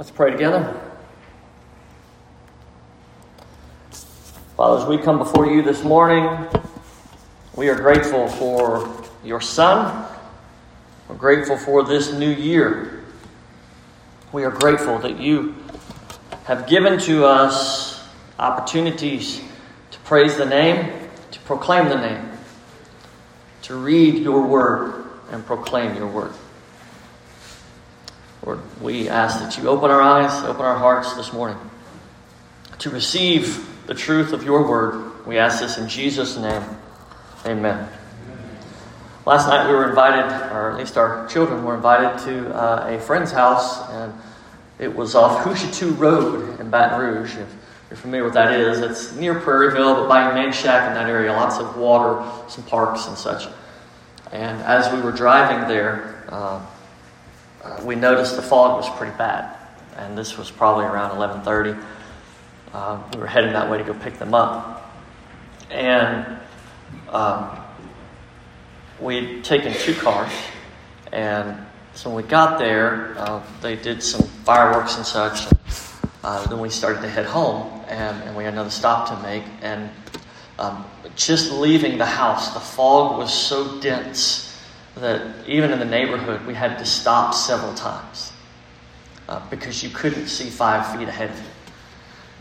Let's pray together. Father, as we come before you this morning, we are grateful for your Son. We're grateful for this new year. We are grateful that you have given to us opportunities to praise the name, to proclaim the name, to read your word and proclaim your word. Lord, we ask that you open our eyes, open our hearts this morning to receive the truth of your word. We ask this in Jesus' name. Amen. Last night we were invited, or at least our children were invited to uh, a friend's house, and it was off Hoo Shoo Too Road in Baton Rouge. If you're familiar with that is, it's near Prairieville, but by shack in that area, lots of water, some parks and such. And as we were driving there, uh, uh, we noticed the fog was pretty bad, and this was probably around 11:30. Uh, we were heading that way to go pick them up, and um, we'd taken two cars, and so when we got there, uh, they did some fireworks and such. Uh, then we started to head home, and, and we had another stop to make. And um, just leaving the house, the fog was so dense that even in the neighborhood, we had to stop several times uh, because you couldn't see five feet ahead of you.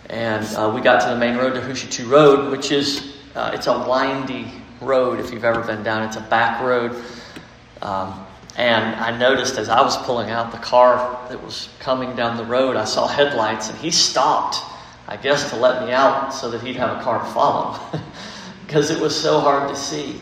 And uh, we got to the main road to Hoo Shoo Too Road, which is uh, it's a windy road if you've ever been down. It's a back road. Um, and I noticed as I was pulling out the car that was coming down the road, I saw headlights, and he stopped, I guess, to let me out so that he'd have a car to follow because it was so hard to see.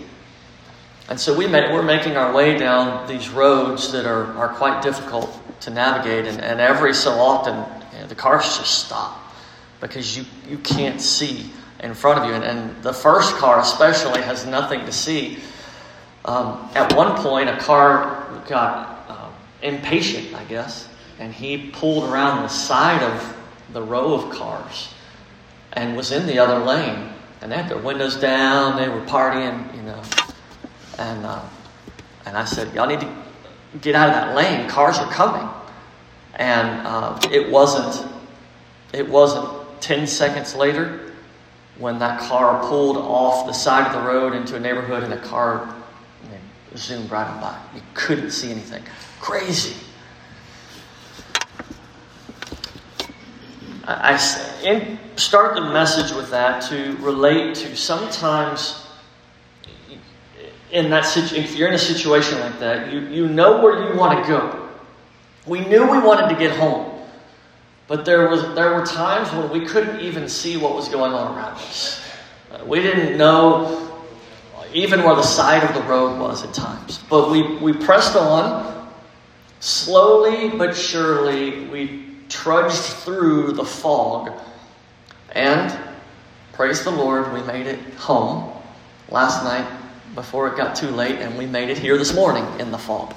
And so we we're making our way down these roads that are, are quite difficult to navigate, and, and every so often you know, the cars just stop because you, you can't see in front of you. And, and the first car, especially, has nothing to see. Um, at one point, a car got uh, impatient, I guess, and he pulled around the side of the row of cars and was in the other lane. And they had their windows down, they were partying, you know. And, uh, and I said, Y'all need to get out of that lane. Cars are coming. And uh, it wasn't, it wasn't 10 seconds later when that car pulled off the side of the road into a neighborhood and the car zoomed right on by. You couldn't see anything. Crazy. I start the message with that to relate to sometimes in that situation, if you're in a situation like that, you, you know where you want to go. We knew we wanted to get home, but there was there were times when we couldn't even see what was going on around us. Uh, we didn't know even where the side of the road was at times. But we, we pressed on. Slowly but surely, we trudged through the fog. And, praise the Lord, we made it home last night before it got too late, and we made it here this morning in the fall.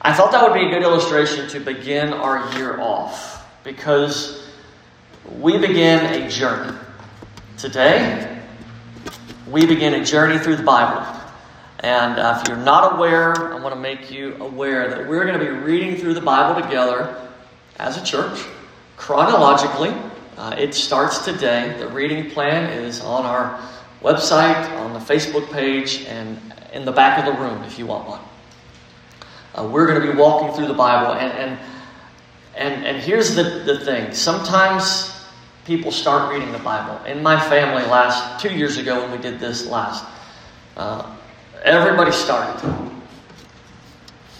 I thought that would be a good illustration to begin our year off because we begin a journey. Today, we begin a journey through the Bible. And uh, if you're not aware, I want to make you aware that we're going to be reading through the Bible together as a church chronologically. Uh, it starts today. The reading plan is on our website, on the Facebook page, and in the back of the room if you want one. Uh, we're going to be walking through the Bible, and and and, and here's the, the thing. Sometimes people start reading the Bible. In my family, last two years ago when we did this last, uh, everybody started,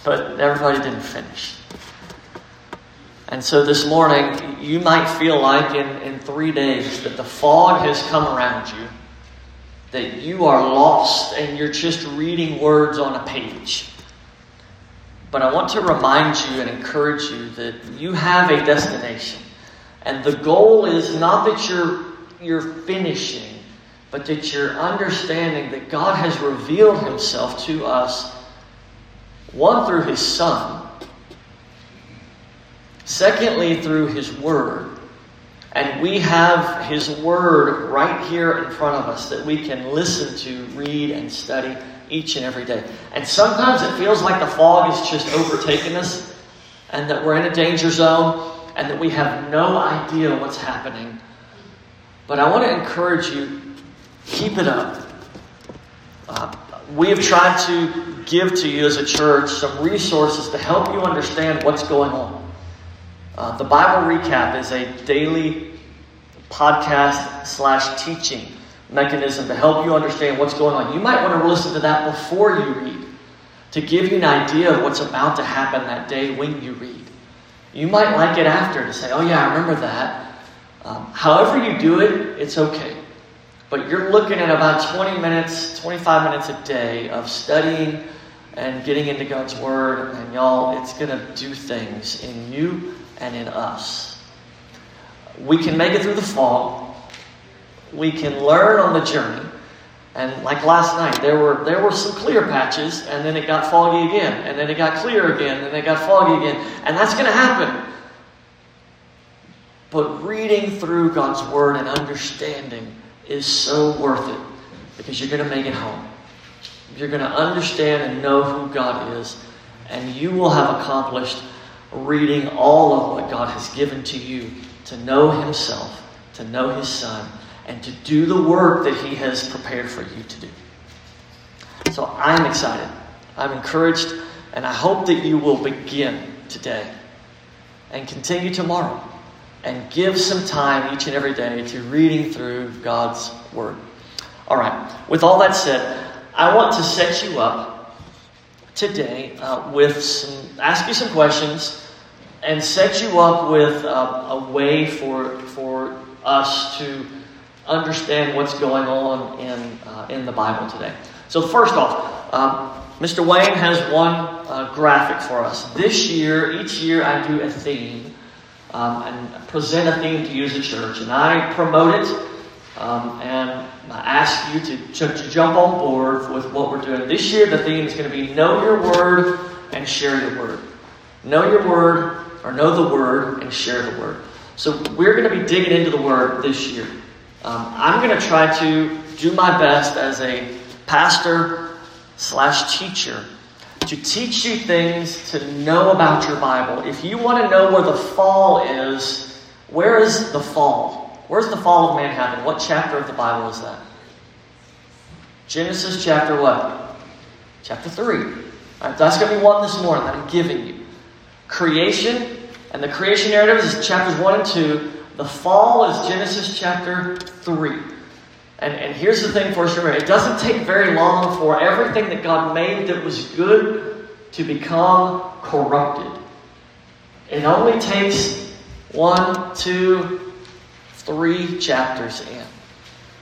but everybody didn't finish. And so this morning, you might feel like in, in three days that the fog has come around you that you are lost and you're just reading words on a page. But I want to remind you and encourage you that you have a destination. And the goal is not that you're, you're finishing, but that you're understanding that God has revealed Himself to us, one, through His Son, secondly, through His Word, and we have His Word right here in front of us that we can listen to, read, and study each and every day. And sometimes it feels like the fog has just overtaken us, and that we're in a danger zone and that we have no idea what's happening. But I want to encourage you keep it up. Uh, we have tried to give to you as a church some resources to help you understand what's going on. Uh, the Bible Recap is a daily podcast slash teaching mechanism to help you understand what's going on. You might want to listen to that before you read to give you an idea of what's about to happen that day when you read. You might like it after to say, oh, yeah, I remember that. Um, however, you do it, it's okay. But you're looking at about 20 minutes, 25 minutes a day of studying and getting into God's Word. And y'all, it's going to do things in you and in us. We can make it through the fall, we can learn on the journey. And like last night, there were there were some clear patches, and then it got foggy again, and then it got clear again, and then it got foggy again, and that's going to happen. But reading through God's Word and understanding is so worth it because you're going to make it home. You're going to understand and know who God is, and you will have accomplished reading all of what God has given to you to know Himself, to know His Son, and to do the work that He has prepared for you to do. So I'm excited. I'm encouraged, and I hope that you will begin today and continue tomorrow and give some time each and every day to reading through God's Word. All right, with all that said, I want to set you up today uh, with some, ask you some questions and set you up with uh, a way for, for us to understand what's going on in, uh, in the Bible today. So, first off, um, Mr. Wayne has one uh, graphic for us. This year, each year, I do a theme um, and present a theme to you as a church, and I promote it um, and I ask you to, to, to jump on board with what we're doing. This year, the theme is going to be Know Your Word and Share Your Word. Know Your Word, or know the Word and share the Word. So, we're going to be digging into the Word this year. Um, I'm going to try to do my best as a pastor slash teacher to teach you things to know about your Bible. If you want to know where the fall is, where is the fall? Where's the fall of man happen? What chapter of the Bible is that? Genesis chapter what? Chapter 3. Right, that's going to be one this morning that I'm giving you. Creation, and the creation narrative is chapters 1 and 2. The fall is Genesis chapter 3. And, and here's the thing for us to remember it doesn't take very long for everything that God made that was good to become corrupted. It only takes one, two, three chapters in.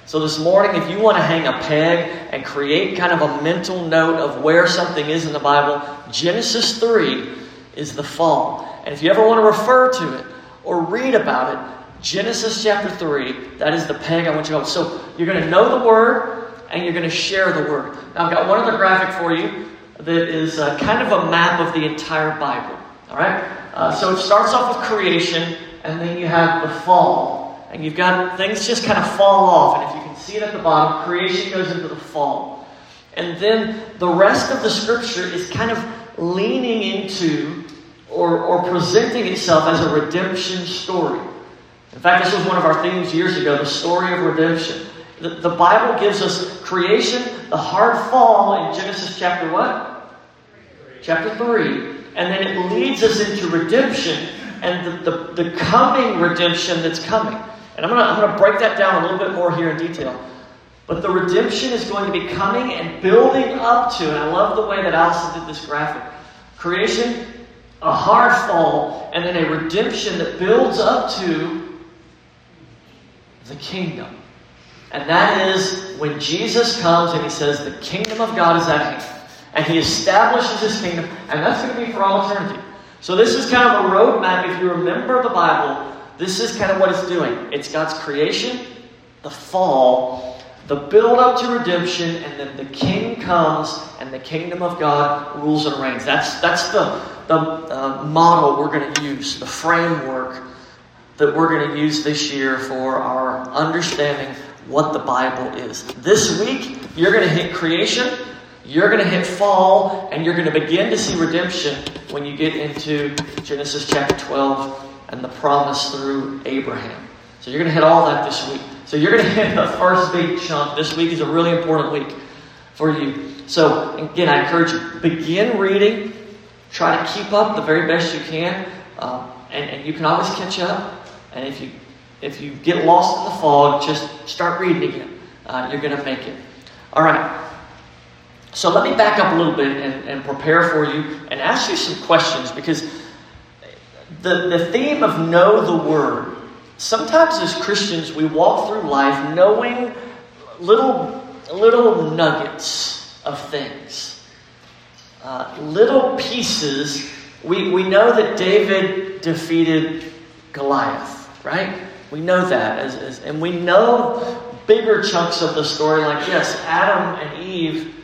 So this morning, if you want to hang a peg and create kind of a mental note of where something is in the Bible, Genesis 3 is the fall. And if you ever want to refer to it or read about it, Genesis chapter 3, that is the peg I want you to. So you're going to know the word and you're going to share the word. Now, I've got one other graphic for you that is uh, kind of a map of the entire Bible. All right? Uh, so it starts off with creation, and then you have the fall. And you've got things just kind of fall off. And if you can see it at the bottom, creation goes into the fall. And then the rest of the scripture is kind of leaning into or, or presenting itself as a redemption story. In fact, this was one of our themes years ago the story of redemption. The, the Bible gives us creation, the hard fall in Genesis chapter what? Chapter 3. And then it leads us into redemption and the, the, the coming redemption that's coming. And I'm going to break that down a little bit more here in detail. But the redemption is going to be coming and building up to, and I love the way that Allison did this graphic. Creation, a hard fall, and then a redemption that builds up to the kingdom. And that is when Jesus comes and he says, The kingdom of God is at hand. And he establishes his kingdom, and that's going to be for all eternity. So, this is kind of a roadmap. If you remember the Bible, this is kind of what it's doing it's God's creation, the fall, the build up to redemption, and then the king comes and the kingdom of God rules and reigns. That's, that's the, the uh, model we're going to use, the framework that we're going to use this year for our understanding what the Bible is. This week, you're going to hit creation, You're going to hit fall and you're going to begin to see redemption when you get into Genesis chapter 12 and the promise through Abraham. So you're going to hit all that this week. So you're going to hit the first big chunk. This week is a really important week for you. So again, I encourage you, begin reading. Try to keep up the very best you can. Um, and, and you can always catch up. And if you if you get lost in the fog, just start reading again. Uh, you're going to make it. All right. So let me back up a little bit and, and prepare for you and ask you some questions because the, the theme of know the word. Sometimes as Christians, we walk through life knowing little, little nuggets of things, uh, little pieces. We, we know that David defeated Goliath, right? We know that. As, as, and we know bigger chunks of the story, like, yes, Adam and Eve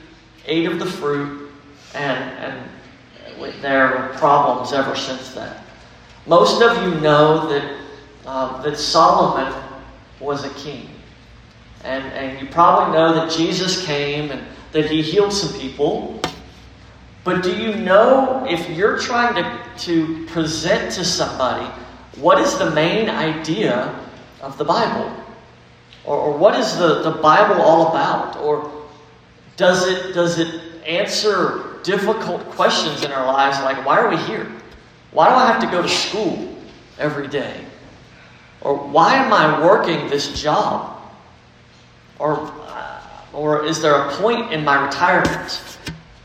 ate of the fruit, and, and there were problems ever since then. Most of you know that, uh, that Solomon was a king. And, and you probably know that Jesus came and that he healed some people. But do you know if you're trying to, to present to somebody what is the main idea of the Bible? Or, or what is the, the Bible all about? Or does it, does it answer difficult questions in our lives like, why are we here? Why do I have to go to school every day? Or why am I working this job? Or, uh, or is there a point in my retirement?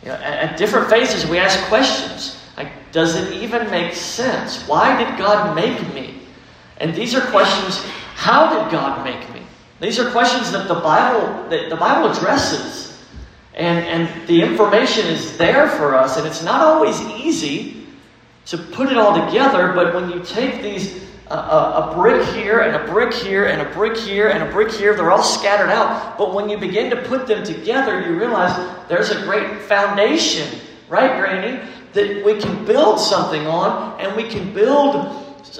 You know, at, at different phases, we ask questions like, does it even make sense? Why did God make me? And these are questions, how did God make me? These are questions that the Bible that the Bible addresses. And, and the information is there for us, and it's not always easy to put it all together, but when you take these uh, a, brick here and a brick here and a brick here and a brick here, they're all scattered out. But when you begin to put them together, you realize there's a great foundation, right, Granny, that we can build something on and we can build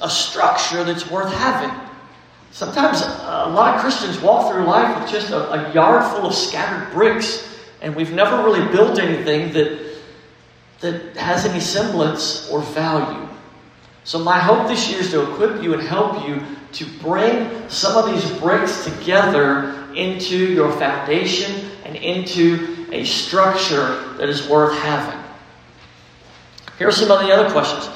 a structure that's worth having. Sometimes a lot of Christians walk through life with just a, a yard full of scattered bricks, and we've never really built anything that that has any semblance or value. So, my hope this year is to equip you and help you to bring some of these bricks together into your foundation and into a structure that is worth having. Here are some of the other questions.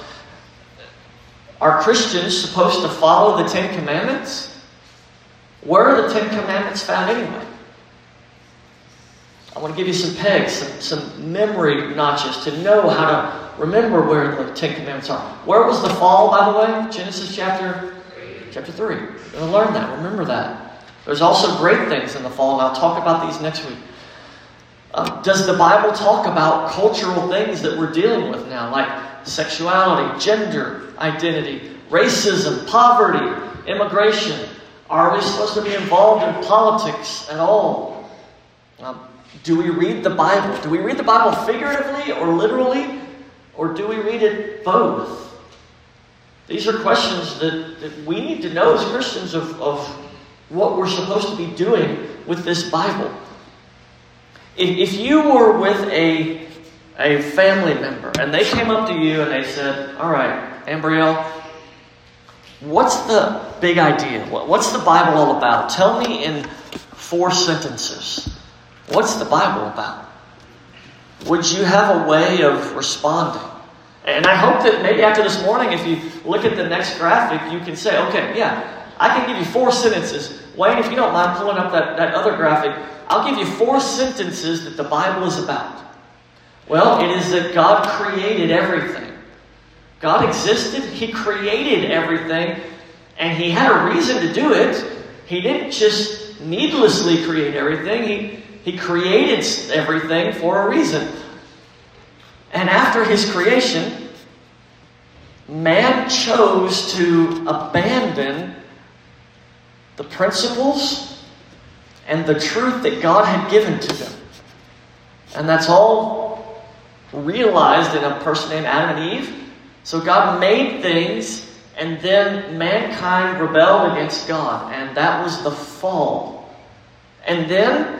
Are Christians supposed to follow the Ten Commandments? Where are the Ten Commandments found anyway? I want to give you some pegs, some, some memory notches to know how to remember where the Ten Commandments are. Where was the fall, by the way? Genesis chapter, chapter 3. You're going to learn that. Remember that. There's also great things in the fall, and I'll talk about these next week. Uh, does the Bible talk about cultural things that we're dealing with now, like sexuality, gender, identity, racism, poverty, immigration? Are we supposed to be involved in politics at all? Um, do we read the Bible? Do we read the Bible figuratively or literally? Or do we read it both? These are questions that, that we need to know as Christians of, of what we're supposed to be doing with this Bible. If, if you were with a, a family member and they came up to you and they said, All right, Ambriel, what's the big idea? What's the Bible all about? Tell me in four sentences. What's the Bible about? Would you have a way of responding? And I hope that maybe after this morning, if you look at the next graphic, you can say, okay, yeah, I can give you four sentences. Wayne, if you don't mind pulling up that, that other graphic, I'll give you four sentences that the Bible is about. Well, it is that God created everything. God existed, He created everything, and He had a reason to do it. He didn't just needlessly create everything, He he created everything for a reason. And after his creation, man chose to abandon the principles and the truth that God had given to them. And that's all realized in a person named Adam and Eve. So God made things, and then mankind rebelled against God, and that was the fall. And then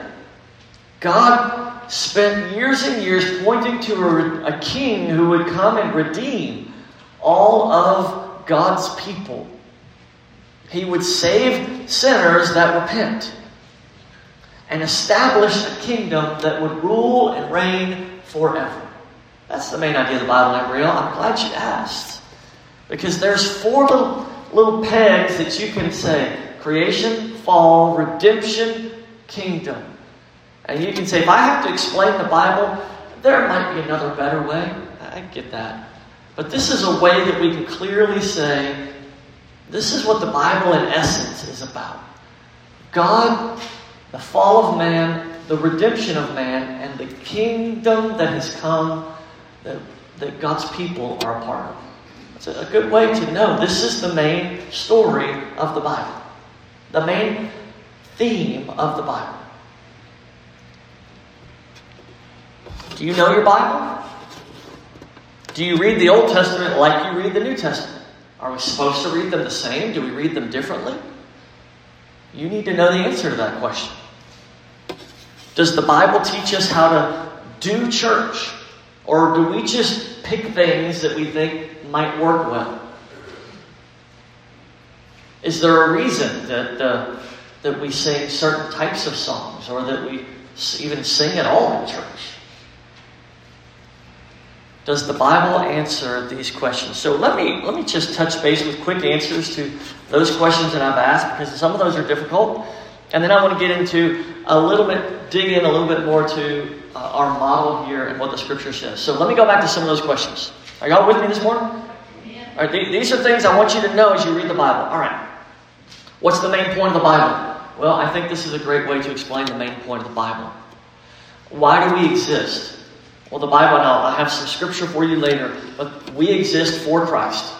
God spent years and years pointing to a, a king who would come and redeem all of God's people. He would save sinners that repent and establish a kingdom that would rule and reign forever. That's the main idea of the Bible, Embryo. I'm glad you asked. Because there's four little, little pegs that you can say creation, fall, redemption, kingdom. And you can say, if I have to explain the Bible, there might be another better way. I get that. But this is a way that we can clearly say, this is what the Bible in essence is about. God, the fall of man, the redemption of man, and the kingdom that has come that, that God's people are a part of. It's a good way to know this is the main story of the Bible, the main theme of the Bible. Do you know your Bible? Do you read the Old Testament like you read the New Testament? Are we supposed to read them the same? Do we read them differently? You need to know the answer to that question. Does the Bible teach us how to do church? Or do we just pick things that we think might work well? Is there a reason that, uh, that we sing certain types of songs or that we even sing at all in church? Does the Bible answer these questions? So let me let me just touch base with quick answers to those questions that I've asked because some of those are difficult. And then I want to get into a little bit, dig in a little bit more to uh, our model here and what the scripture says. So let me go back to some of those questions. Are y'all with me this morning? All right, these are things I want you to know as you read the Bible. All right. What's the main point of the Bible? Well, I think this is a great way to explain the main point of the Bible. Why do we exist? Well, the Bible, and I'll have some scripture for you later, but we exist for Christ.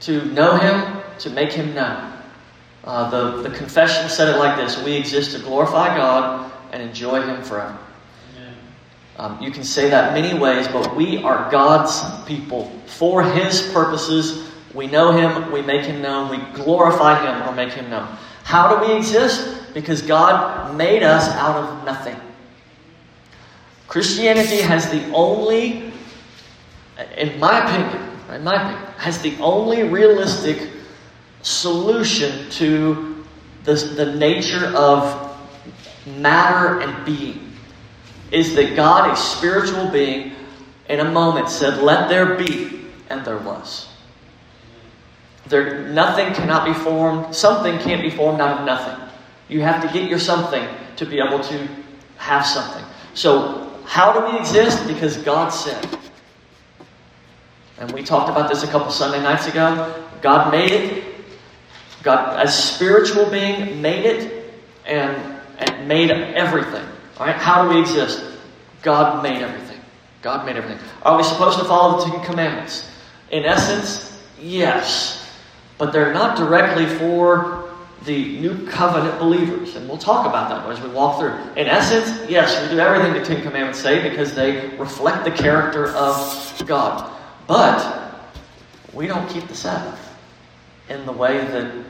To know Him, to make Him known. Uh, the, the confession said it like this We exist to glorify God and enjoy Him forever. Um, you can say that many ways, but we are God's people for His purposes. We know Him, we make Him known, we glorify Him or make Him known. How do we exist? Because God made us out of nothing. Christianity has the only, in my opinion, in my opinion, has the only realistic solution to the, the nature of matter and being is that God, a spiritual being, in a moment said, Let there be, and there was. There, nothing cannot be formed, something can't be formed out of nothing. You have to get your something to be able to have something. So, how do we exist? Because God said. And we talked about this a couple Sunday nights ago. God made it. God, as spiritual being, made it and, and made everything. All right, how do we exist? God made everything. God made everything. Are we supposed to follow the Ten Commandments? In essence, yes. But they're not directly for the new covenant believers. And we'll talk about that as we walk through. In essence, yes, we do everything the Ten Commandments say because they reflect the character of God. But we don't keep the Sabbath in the way that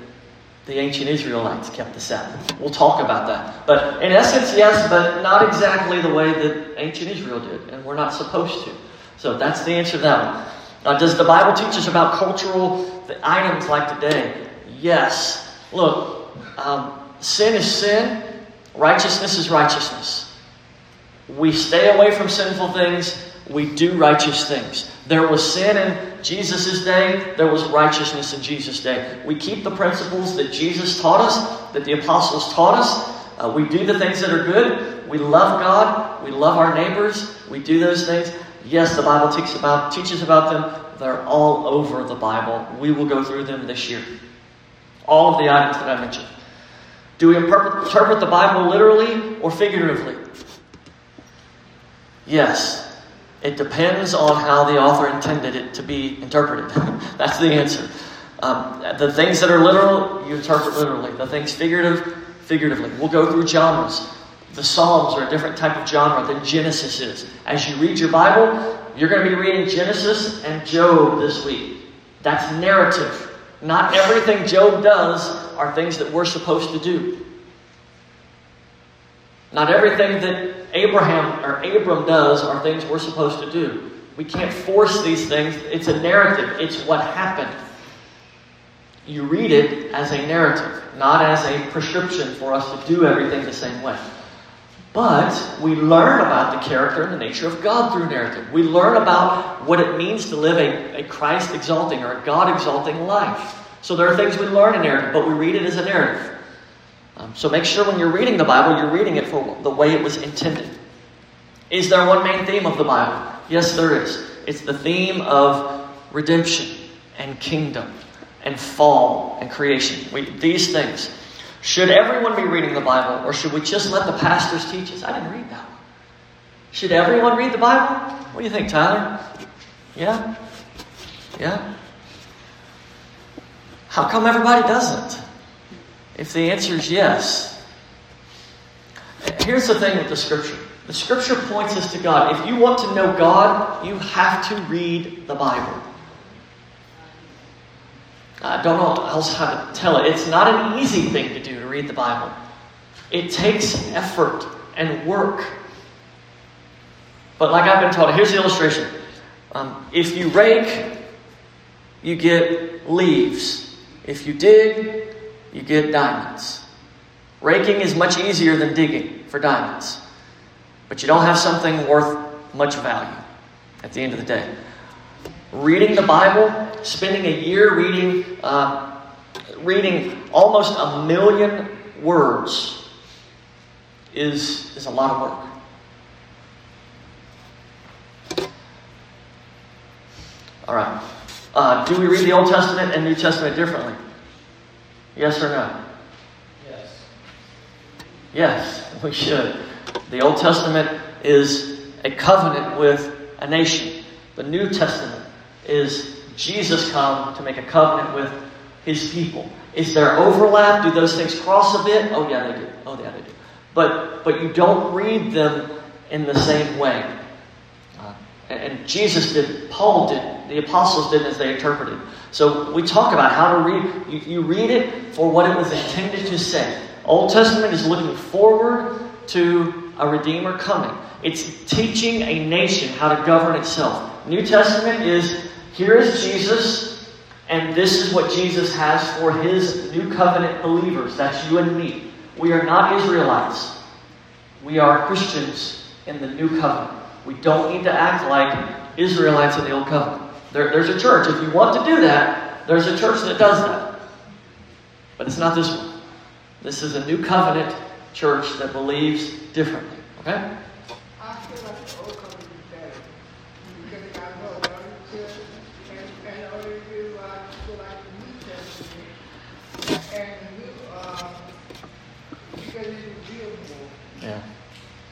the ancient Israelites kept the Sabbath. We'll talk about that. But in essence, yes, but not exactly the way that ancient Israel did, and we're not supposed to. So that's the answer to that one. Now, does the Bible teach us about cultural items like today? Yes. Look, um, sin is sin, righteousness is righteousness. We stay away from sinful things, we do righteous things. There was sin in Jesus' day, there was righteousness in Jesus' day. We keep the principles that Jesus taught us, that the apostles taught us. Uh, we do the things that are good. We love God. We love our neighbors. We do those things. Yes, the Bible about, teaches about them. They're all over the Bible. We will go through them this year. All of the items that I mentioned. Do we interpret the Bible literally or figuratively? Yes. It depends on how the author intended it to be interpreted. That's the answer. Um, the things that are literal, you interpret literally. The things figurative, figuratively. We'll go through genres. The Psalms are a different type of genre than Genesis is. As you read your Bible, you're going to be reading Genesis and Job this week. That's narrative. Not everything Job does are things that we're supposed to do. Not everything that Abraham or Abram does are things we're supposed to do. We can't force these things. It's a narrative, it's what happened. You read it as a narrative, not as a prescription for us to do everything the same way. But we learn about the character and the nature of God through narrative. We learn about what it means to live a, a Christ exalting or a God exalting life. So there are things we learn in narrative, but we read it as a narrative. Um, so make sure when you're reading the Bible, you're reading it for the way it was intended. Is there one main theme of the Bible? Yes, there is. It's the theme of redemption and kingdom and fall and creation. We, these things. Should everyone be reading the Bible, or should we just let the pastors teach us? I didn't read that one. Should everyone read the Bible? What do you think, Tyler? Yeah? Yeah? How come everybody doesn't? If the answer is yes, here's the thing with the Scripture the Scripture points us to God. If you want to know God, you have to read the Bible. I don't know else how to tell it. It's not an easy thing to do to read the Bible. It takes effort and work. But like I've been taught, here's the illustration. Um, if you rake, you get leaves. If you dig, you get diamonds. Raking is much easier than digging for diamonds, but you don't have something worth much value at the end of the day. Reading the Bible, spending a year reading, uh, reading almost a million words is, is a lot of work. All right. Uh, do we read the Old Testament and New Testament differently? Yes or no? Yes. Yes, we should. The Old Testament is a covenant with a nation. The New Testament is Jesus come to make a covenant with his people. Is there overlap? Do those things cross a bit? Oh yeah, they do. Oh yeah, they do. But but you don't read them in the same way. Uh, and, and Jesus did. Paul did. The apostles did as they interpreted. So we talk about how to read. You, you read it for what it was intended to say. Old Testament is looking forward to a Redeemer coming. It's teaching a nation how to govern itself. New Testament is here is Jesus, and this is what Jesus has for his new covenant believers. That's you and me. We are not Israelites. We are Christians in the new covenant. We don't need to act like Israelites in the old covenant. There, there's a church. If you want to do that, there's a church that does that. But it's not this one. This is a new covenant church that believes differently. Okay? I feel like the old covenant is better. Because I know what it says, and, and only do I feel like the New Testament. And the new, uh, because it's revealed more. Yeah.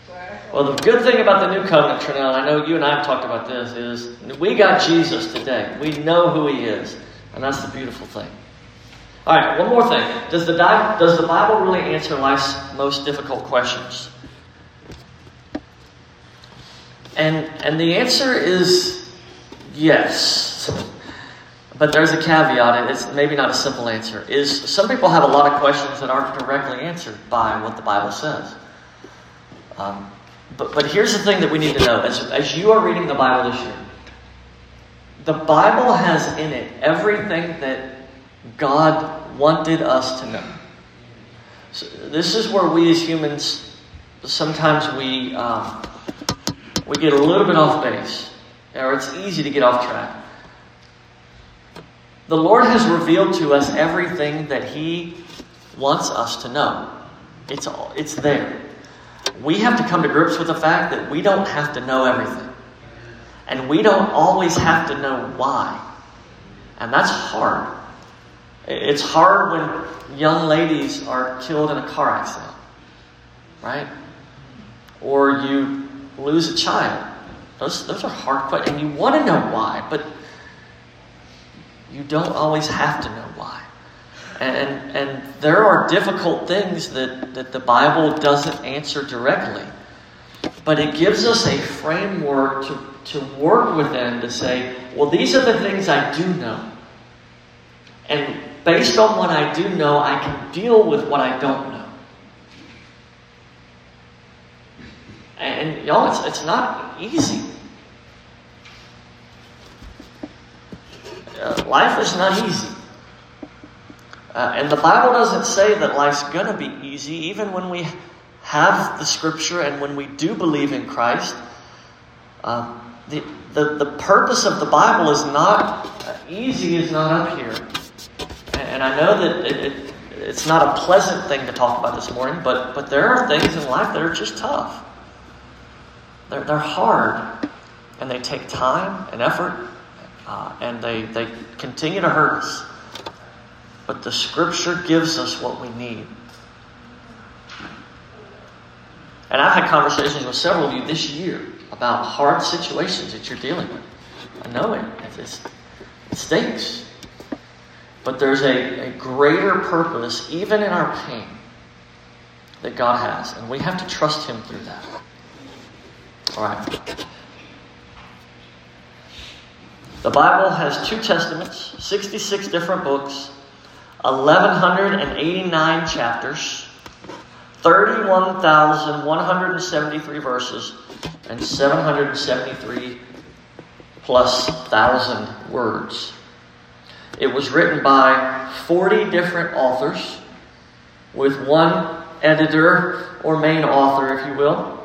So that's Well, the good thing about the new covenant, Trinell, I know you and I have talked about this, is we got Jesus today. We know who he is. And that's the beautiful thing. All right, one more thing. Does the, does the Bible really answer life's most difficult questions? And, and the answer is yes. But there's a caveat, and it's maybe not a simple answer. Is some people have a lot of questions that aren't directly answered by what the Bible says. Um, but, but here's the thing that we need to know as, as you are reading the Bible this year, the Bible has in it everything that God wanted us to know. So this is where we as humans sometimes we um, we get a little bit off base, or it's easy to get off track. The Lord has revealed to us everything that He wants us to know. It's all, it's there. We have to come to grips with the fact that we don't have to know everything. And we don't always have to know why. And that's hard. It's hard when young ladies are killed in a car accident, right? Or you lose a child. Those, those are hard questions. And you want to know why, but you don't always have to know why. And, and there are difficult things that, that the Bible doesn't answer directly. But it gives us a framework to, to work within to say, well, these are the things I do know. And based on what I do know, I can deal with what I don't know. And y'all, it's, it's not easy. Uh, life is not easy. Uh, and the Bible doesn't say that life's going to be easy, even when we have the scripture and when we do believe in Christ. Uh, the, the, the purpose of the Bible is not uh, easy, is not up here. And, and I know that it, it, it's not a pleasant thing to talk about this morning, but, but there are things in life that are just tough. They're, they're hard, and they take time and effort, uh, and they, they continue to hurt us. But the Scripture gives us what we need. And I've had conversations with several of you this year about hard situations that you're dealing with. I know it. It stinks. But there's a, a greater purpose, even in our pain, that God has. And we have to trust Him through that. All right. The Bible has two testaments, 66 different books, 1,189 chapters, 31,173 verses, and 773 plus thousand words. It was written by 40 different authors, with one editor or main author, if you will.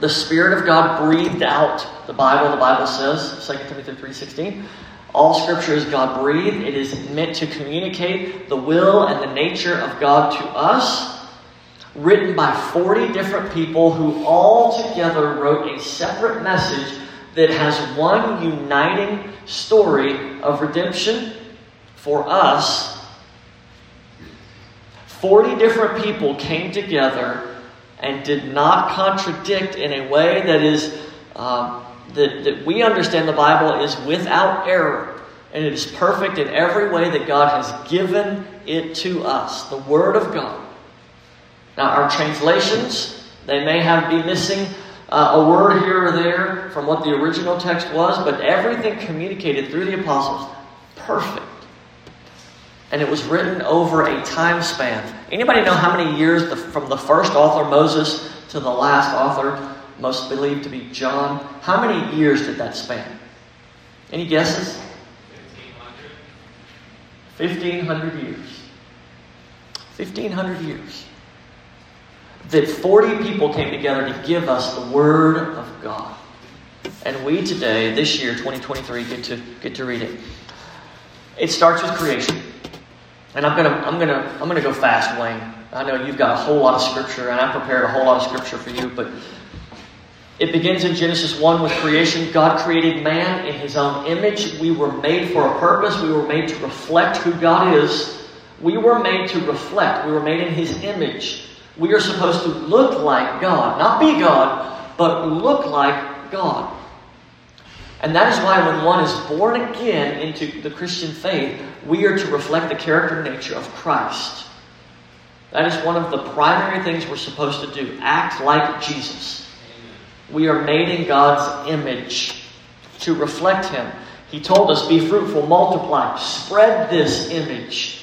The Spirit of God breathed out the Bible, the Bible says, 2 Timothy 3.16. All Scripture is God breathed. It is meant to communicate the will and the nature of God to us. Written by 40 different people who all together wrote a separate message that has one uniting story of redemption for us. 40 different people came together and did not contradict in a way that is um, that, that we understand the Bible is without error and it is perfect in every way that God has given it to us, the Word of God. Now, our translations, they may have be missing uh, a word here or there from what the original text was, but everything communicated through the apostles, perfect. And it was written over a time span. Anybody know how many years the, from the first author, Moses, to the last author, most believed to be John? How many years did that span? Any guesses? 1500. 1,500 years. 1,500 years. That 40 people came together to give us the Word of God. And we today, this year, 2023, get to, get to read it. It starts with creation. And I'm gonna I'm gonna I'm gonna go fast, Wayne. I know you've got a whole lot of scripture, and I prepared a whole lot of scripture for you, but it begins in Genesis 1 with creation. God created man in his own image. We were made for a purpose. We were made to reflect who God is. We were made to reflect. We were made in his image. We are supposed to look like God. Not be God, but look like God. And that is why when one is born again into the Christian faith, we are to reflect the character and nature of Christ. That is one of the primary things we're supposed to do act like Jesus. We are made in God's image to reflect Him. He told us, Be fruitful, multiply, spread this image,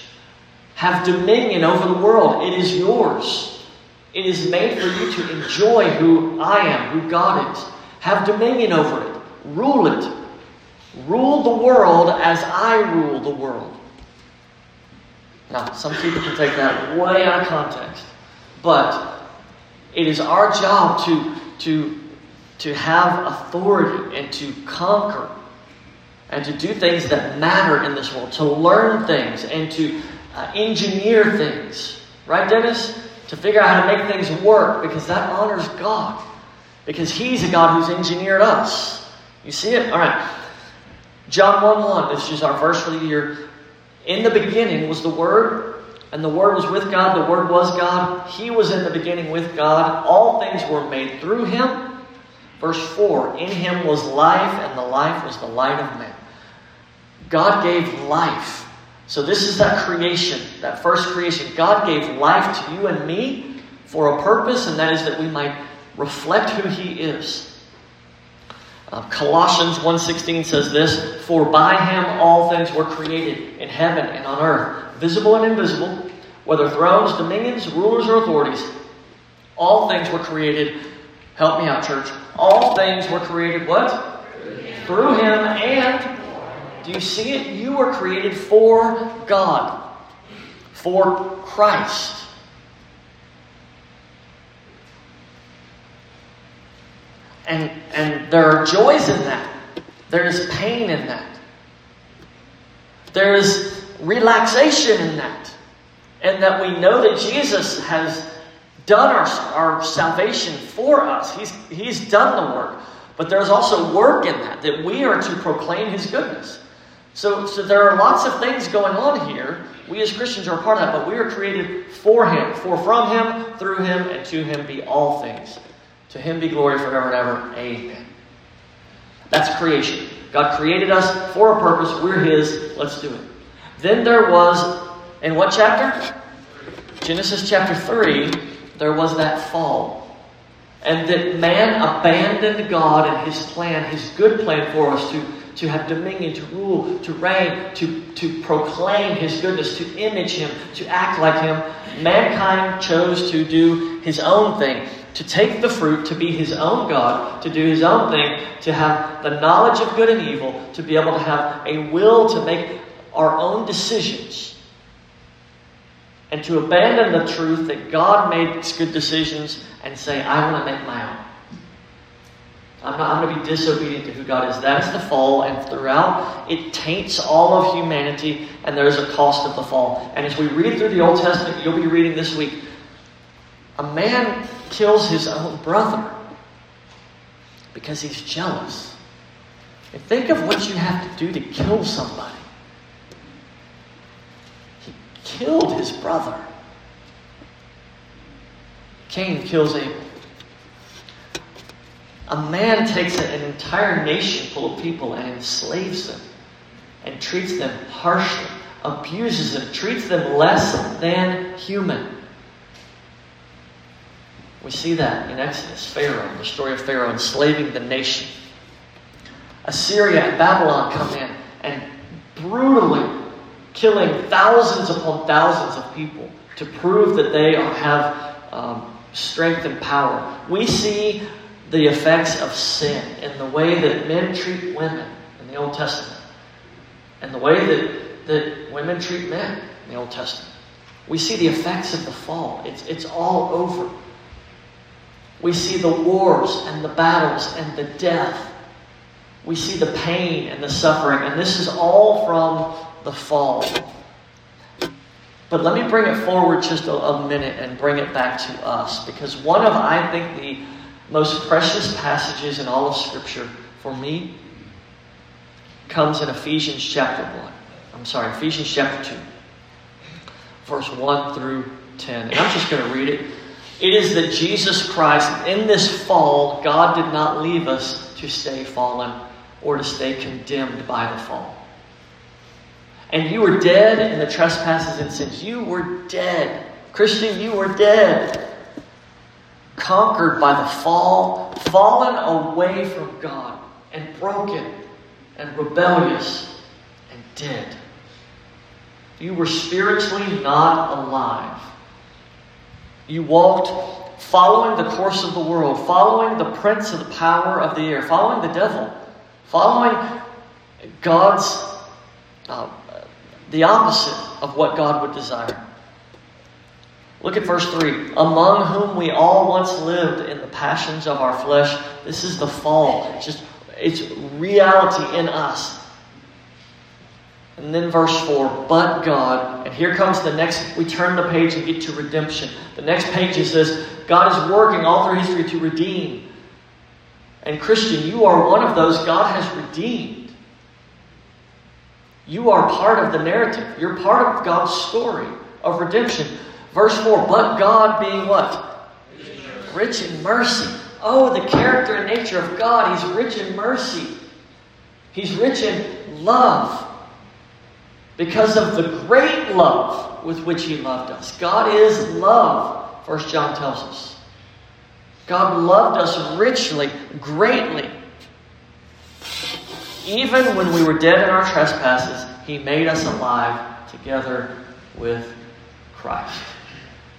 have dominion over the world. It is yours. It is made for you to enjoy who I am, who God is. Have dominion over it, rule it. Rule the world as I rule the world. Now, some people can take that way out of context, but it is our job to, to, to have authority and to conquer and to do things that matter in this world, to learn things and to uh, engineer things. Right, Dennis? To figure out how to make things work because that honors God. Because He's a God who's engineered us. You see it? All right. John 1 1, this is our verse for the year. In the beginning was the Word, and the Word was with God, the Word was God. He was in the beginning with God. All things were made through Him. Verse 4 In Him was life, and the life was the light of men. God gave life. So, this is that creation, that first creation. God gave life to you and me for a purpose, and that is that we might reflect who He is. Uh, Colossians 1.16 says this, For by him all things were created in heaven and on earth, visible and invisible, whether thrones, dominions, rulers, or authorities. All things were created Help me out, church. All things were created what? Through him and do you see it? You were created for God, for Christ. And, and there are joys in that. There is pain in that. There is relaxation in that. And that we know that Jesus has done our, our salvation for us. He's, he's done the work. But there's also work in that, that we are to proclaim His goodness. So, so there are lots of things going on here. We as Christians are part of that, but we are created for Him. For from Him, through Him, and to Him be all things. To Him be glory forever and ever. Amen. That's creation. God created us for a purpose. We're His. Let's do it. Then there was, in what chapter? Genesis chapter 3, there was that fall. And that man abandoned God and his plan, his good plan for us to, to have dominion, to rule, to reign, to, to proclaim his goodness, to image him, to act like him. Mankind chose to do his own thing, to take the fruit, to be his own God, to do his own thing, to have the knowledge of good and evil, to be able to have a will to make our own decisions and to abandon the truth that God makes good decisions and say, I want to make my own. I'm, not, I'm going to be disobedient to who God is. That is the fall, and throughout it taints all of humanity, and there's a cost of the fall. And as we read through the Old Testament, you'll be reading this week, a man kills his own brother because he's jealous. And think of what you have to do to kill somebody killed his brother. Cain kills Abel. A man takes an entire nation full of people and enslaves them and treats them harshly, abuses them, treats them less than human. We see that in Exodus, Pharaoh, the story of Pharaoh enslaving the nation. Assyria and Babylon come in and brutally killing thousands upon thousands of people to prove that they have um, strength and power. We see the effects of sin in the way that men treat women in the Old Testament and the way that, that women treat men in the Old Testament. We see the effects of the fall. It's, it's all over. We see the wars and the battles and the death. We see the pain and the suffering. And this is all from the fall. But let me bring it forward just a, a, minute and bring it back to us. Because one of, I think, the most precious passages in all of Scripture for me comes in Ephesians chapter 1. I'm sorry, Ephesians chapter 2, verse 1 through 10. And I'm just going to read it. It is that Jesus Christ, in this fall, God did not leave us to stay fallen or to stay condemned by the fall. And you were dead in the trespasses and sins. You were dead. Christian, you were dead. Conquered by the fall, fallen away from God, and broken, and rebellious, and dead. You were spiritually not alive. You walked following the course of the world, following the prince of the power of the air, following the devil, following God's uh, the opposite of what God would desire. Look at verse 3. Among whom we all once lived in the passions of our flesh. This is the fall. It's just it's reality in us. And then verse 4, but God, and here comes the next, we turn the page and get to redemption. The next page is this God is working all through history to redeem. And Christian, you are one of those God has redeemed. You are part of the narrative. You're part of God's story of redemption. Verse 4 But God being what? Rich in mercy. Oh, the character and nature of God. He's rich in mercy. He's rich in love. Because of the great love with which He loved us. God is love, First John tells us. God loved us richly, greatly. Even when we were dead in our trespasses, He made us alive together with Christ.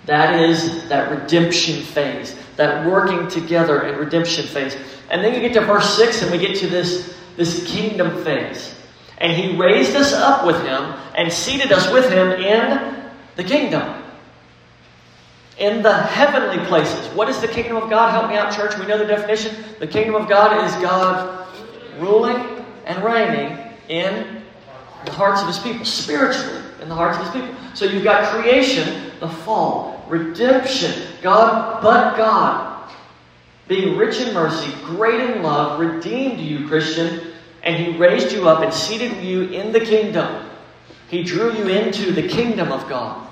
That is that redemption phase, that working together and redemption phase. And then you get to verse 6 and we get to this, this kingdom phase. And he raised us up with him and seated us with him in the kingdom. In the heavenly places. What is the kingdom of God? Help me out, church. We know the definition. The kingdom of God is God ruling and reigning in the hearts of his people, spiritually, in the hearts of his people. So you've got creation, the fall, redemption, God, but God, being rich in mercy, great in love, redeemed you, Christian, and he raised you up and seated you in the kingdom. He drew you into the kingdom of God.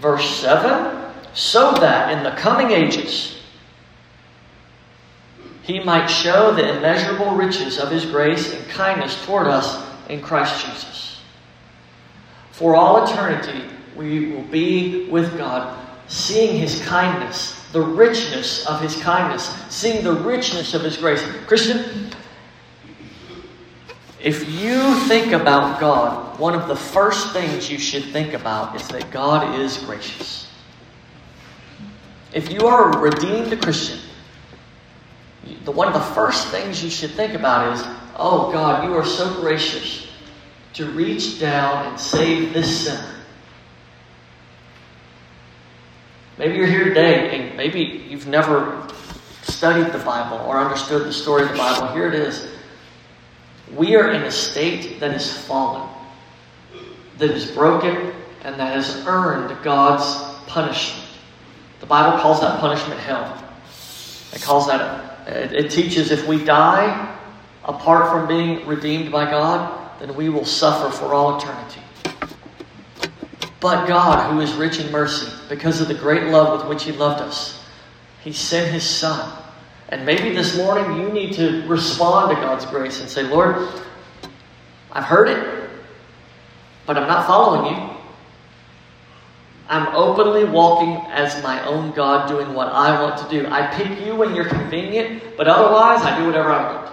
Verse 7 so that in the coming ages he might show the immeasurable riches of his grace and kindness toward us in Christ Jesus. For all eternity, we will be with God, seeing his kindness, the richness of his kindness, seeing the richness of his grace. Christian, if you think about God, one of the first things you should think about is that God is gracious. If you are a redeemed Christian, the, one of the first things you should think about is, oh God, you are so gracious to reach down and save this sinner. Maybe you're here today and maybe you've never studied the Bible or understood the story of the Bible. Here it is. We are in a state that is fallen, that is broken, and that has earned God's punishment. The Bible calls that punishment hell. It calls that it, teaches if we die apart from being redeemed by God, then we will suffer for all eternity. But God, who is rich in mercy, because of the great love with which He loved us, He sent His Son. And maybe this morning you need to respond to God's grace and say, Lord, I've heard it, but I'm not following you. I'm openly walking as my own God, doing what I want to do. I pick you when you're convenient, but otherwise, I do whatever I want.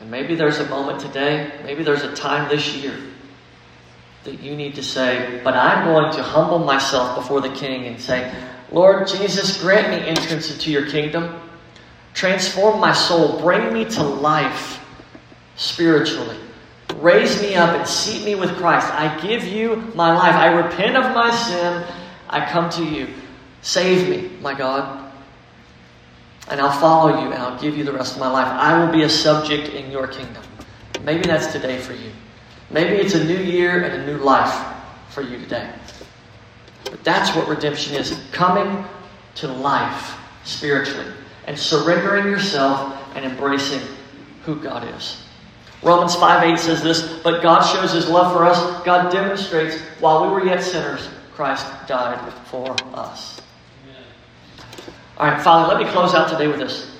And maybe there's a moment today, maybe there's a time this year that you need to say, But I'm going to humble myself before the King and say, Lord Jesus, grant me entrance into your kingdom. Transform my soul. Bring me to life spiritually. Raise me up and seat me with Christ. I give you my life. I repent of my sin. I come to you. Save me, my God. And I'll follow you and I'll give you the rest of my life. I will be a subject in your kingdom. Maybe that's today for you. Maybe it's a new year and a new life for you today. But that's what redemption is coming to life spiritually and surrendering yourself and embracing who God is. Romans 5 8 says this, but God shows his love for us. God demonstrates while we were yet sinners, Christ died for us. All right, Father, let me close out today with this.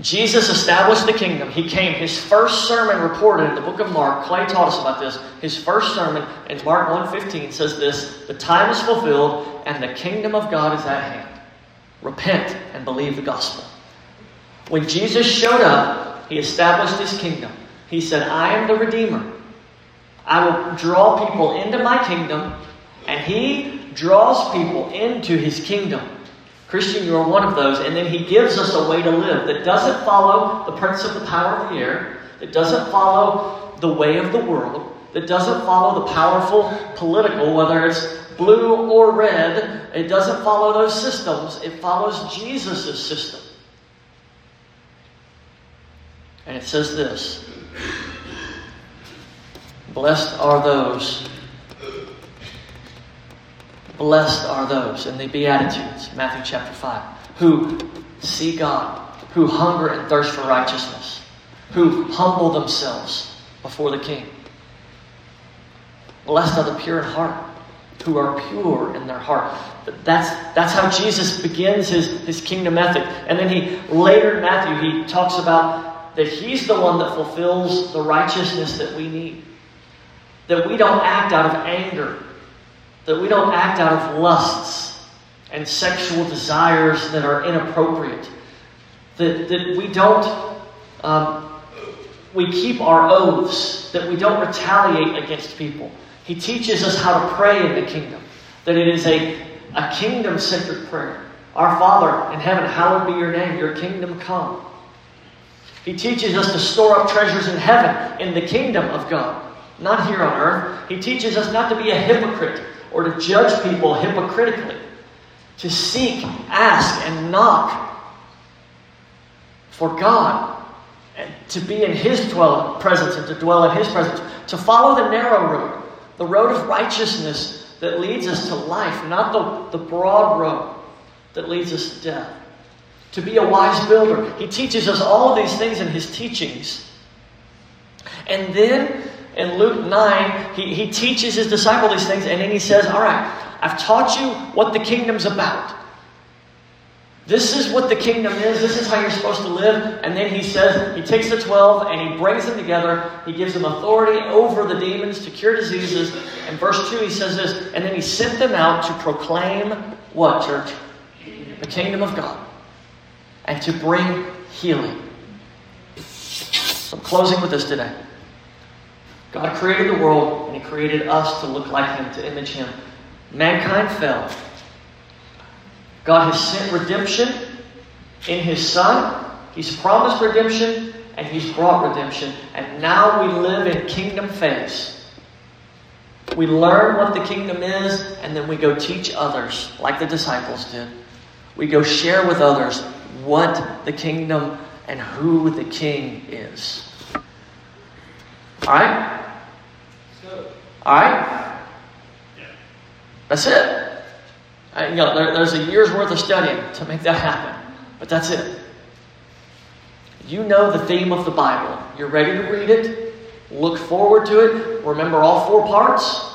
Jesus established the kingdom. He came. His first sermon recorded in the book of Mark, Clay taught us about this. His first sermon in Mark 1.15 says this, The time is fulfilled and the kingdom of God is at hand. Repent and believe the gospel. When Jesus showed up, he established his kingdom. He said, I am the Redeemer. I will draw people into my kingdom, and he draws people into his kingdom. Christian, you are one of those. And then he gives us a way to live that doesn't follow the prince of the power of the air, that doesn't follow the way of the world, that doesn't follow the powerful political, whether it's blue or red. It doesn't follow those systems. It follows Jesus' system. And it says this Blessed are those, blessed are those in the Beatitudes, Matthew chapter 5, who see God, who hunger and thirst for righteousness, who humble themselves before the King. Blessed are the pure in heart, who are pure in their heart. That's, that's how Jesus begins his, his kingdom ethic. And then he, later in Matthew, he talks about that He's the one that fulfills the righteousness that we need. That we don't act out of anger. That we don't act out of lusts and sexual desires that are inappropriate. That, that we don't, um, we keep our oaths. That we don't retaliate against people. He teaches us how to pray in the kingdom, that it is a, a kingdom centered prayer. Our Father in heaven, hallowed be your name, your kingdom come. He teaches us to store up treasures in heaven, in the kingdom of God, not here on earth. He teaches us not to be a hypocrite or to judge people hypocritically, to seek, ask, and knock for God, and to be in His dwell, presence and to dwell in His presence, to follow the narrow road, the road of righteousness that leads us to life, not the, the broad road that leads us to death. To be a wise builder. He teaches us all these things in his teachings. And then in Luke 9, he, he teaches his disciple these things, and then he says, All right, I've taught you what the kingdom's about. This is what the kingdom is. This is how you're supposed to live. And then he says, he takes the 12 and he brings them together. He gives them authority over the demons to cure diseases. In verse 2, he says this, and then he sent them out to proclaim what, church? The kingdom of God. And to bring healing. So I'm closing with this today. God created the world and he created us to look like him, to image him. Mankind fell. God has sent redemption in His Son. He's promised redemption and He's brought redemption. And now we live in kingdom phase. We learn what the kingdom is and then we go teach others, like the disciples did. We go share with others what the kingdom and who the king is. All right? All right? That's it. Uh, you know, there, there's a year's worth of studying to make that happen, but that's it. You know the theme of the Bible. You're ready to read it. Look forward to it. Remember all four parts.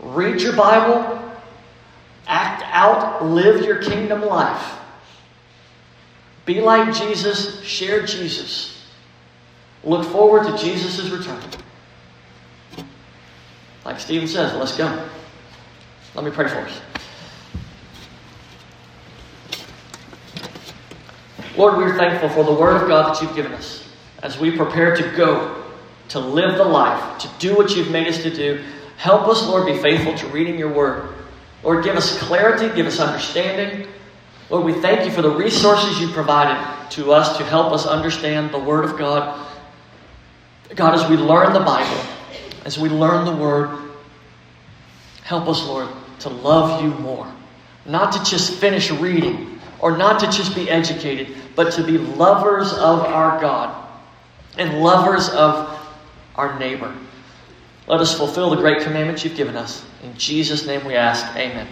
Read your Bible. Act out. Live your kingdom life. Be like Jesus. Share Jesus. Look forward to Jesus' return. Like Stephen says, let's go. Let me pray for us. Lord, we're thankful for the Word of God that you've given us as we prepare to go, to live the life, to do what you've made us to do. Help us, Lord, be faithful to reading your Word. Lord, give us clarity, give us understanding. Lord, we thank you for the resources you provided to us to help us understand the Word of God. God, as we learn the Bible, as we learn the Word, help us, Lord, to love you more. Not to just finish reading, or not to just be educated, but to be lovers of our God and lovers of our neighbor. Let us fulfill the great commandments you've given us. In Jesus' name we ask, Amen.